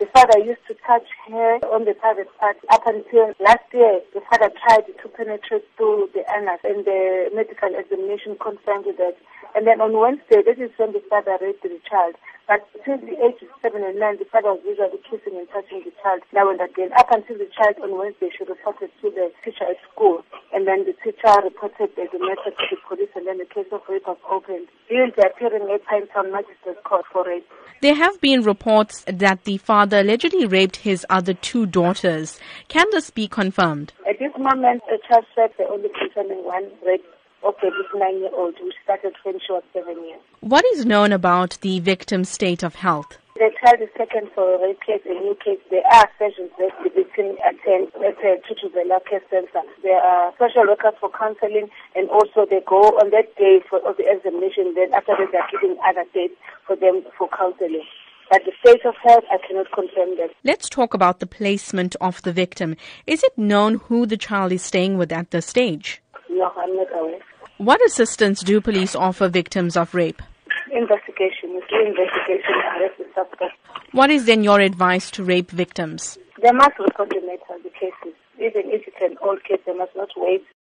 The father used to touch her on the private part up until last year. The father tried to penetrate through the anus and the medical examination confirmed that. And then on Wednesday, this is when the father raped the child. But since the age of seven and nine, the father was usually kissing and touching the child now and again. Up until the child on Wednesday, she reported to the teacher at school. And then the teacher reported the matter to the police and then the case of rape was opened. He will be appearing at Pinetown Magistrates Court for rape. There have been reports that the father allegedly raped his other two daughters. Can this be confirmed? At this moment, the child said they only concerning one Okay, this nine-year-old who started when she was seven years. What is known about the victim's state of health? The child is taken for a rape case, a new case. There are sessions that the victim attends at a uh, Thuthuzela Care Center. There are social workers for counseling and also they go on that day for of the examination. Then after that, they are giving other dates for them for counseling. But the state of health, I cannot confirm that. Let's talk about the placement of the victim. Is it known who the child is staying with at this stage? No, I'm not aware. What assistance do police offer victims of rape? Investigation. Do investigation arrest the suspect. What is then your advice to rape victims? They must report the matter, the cases. Even if it's an old case, they must not wait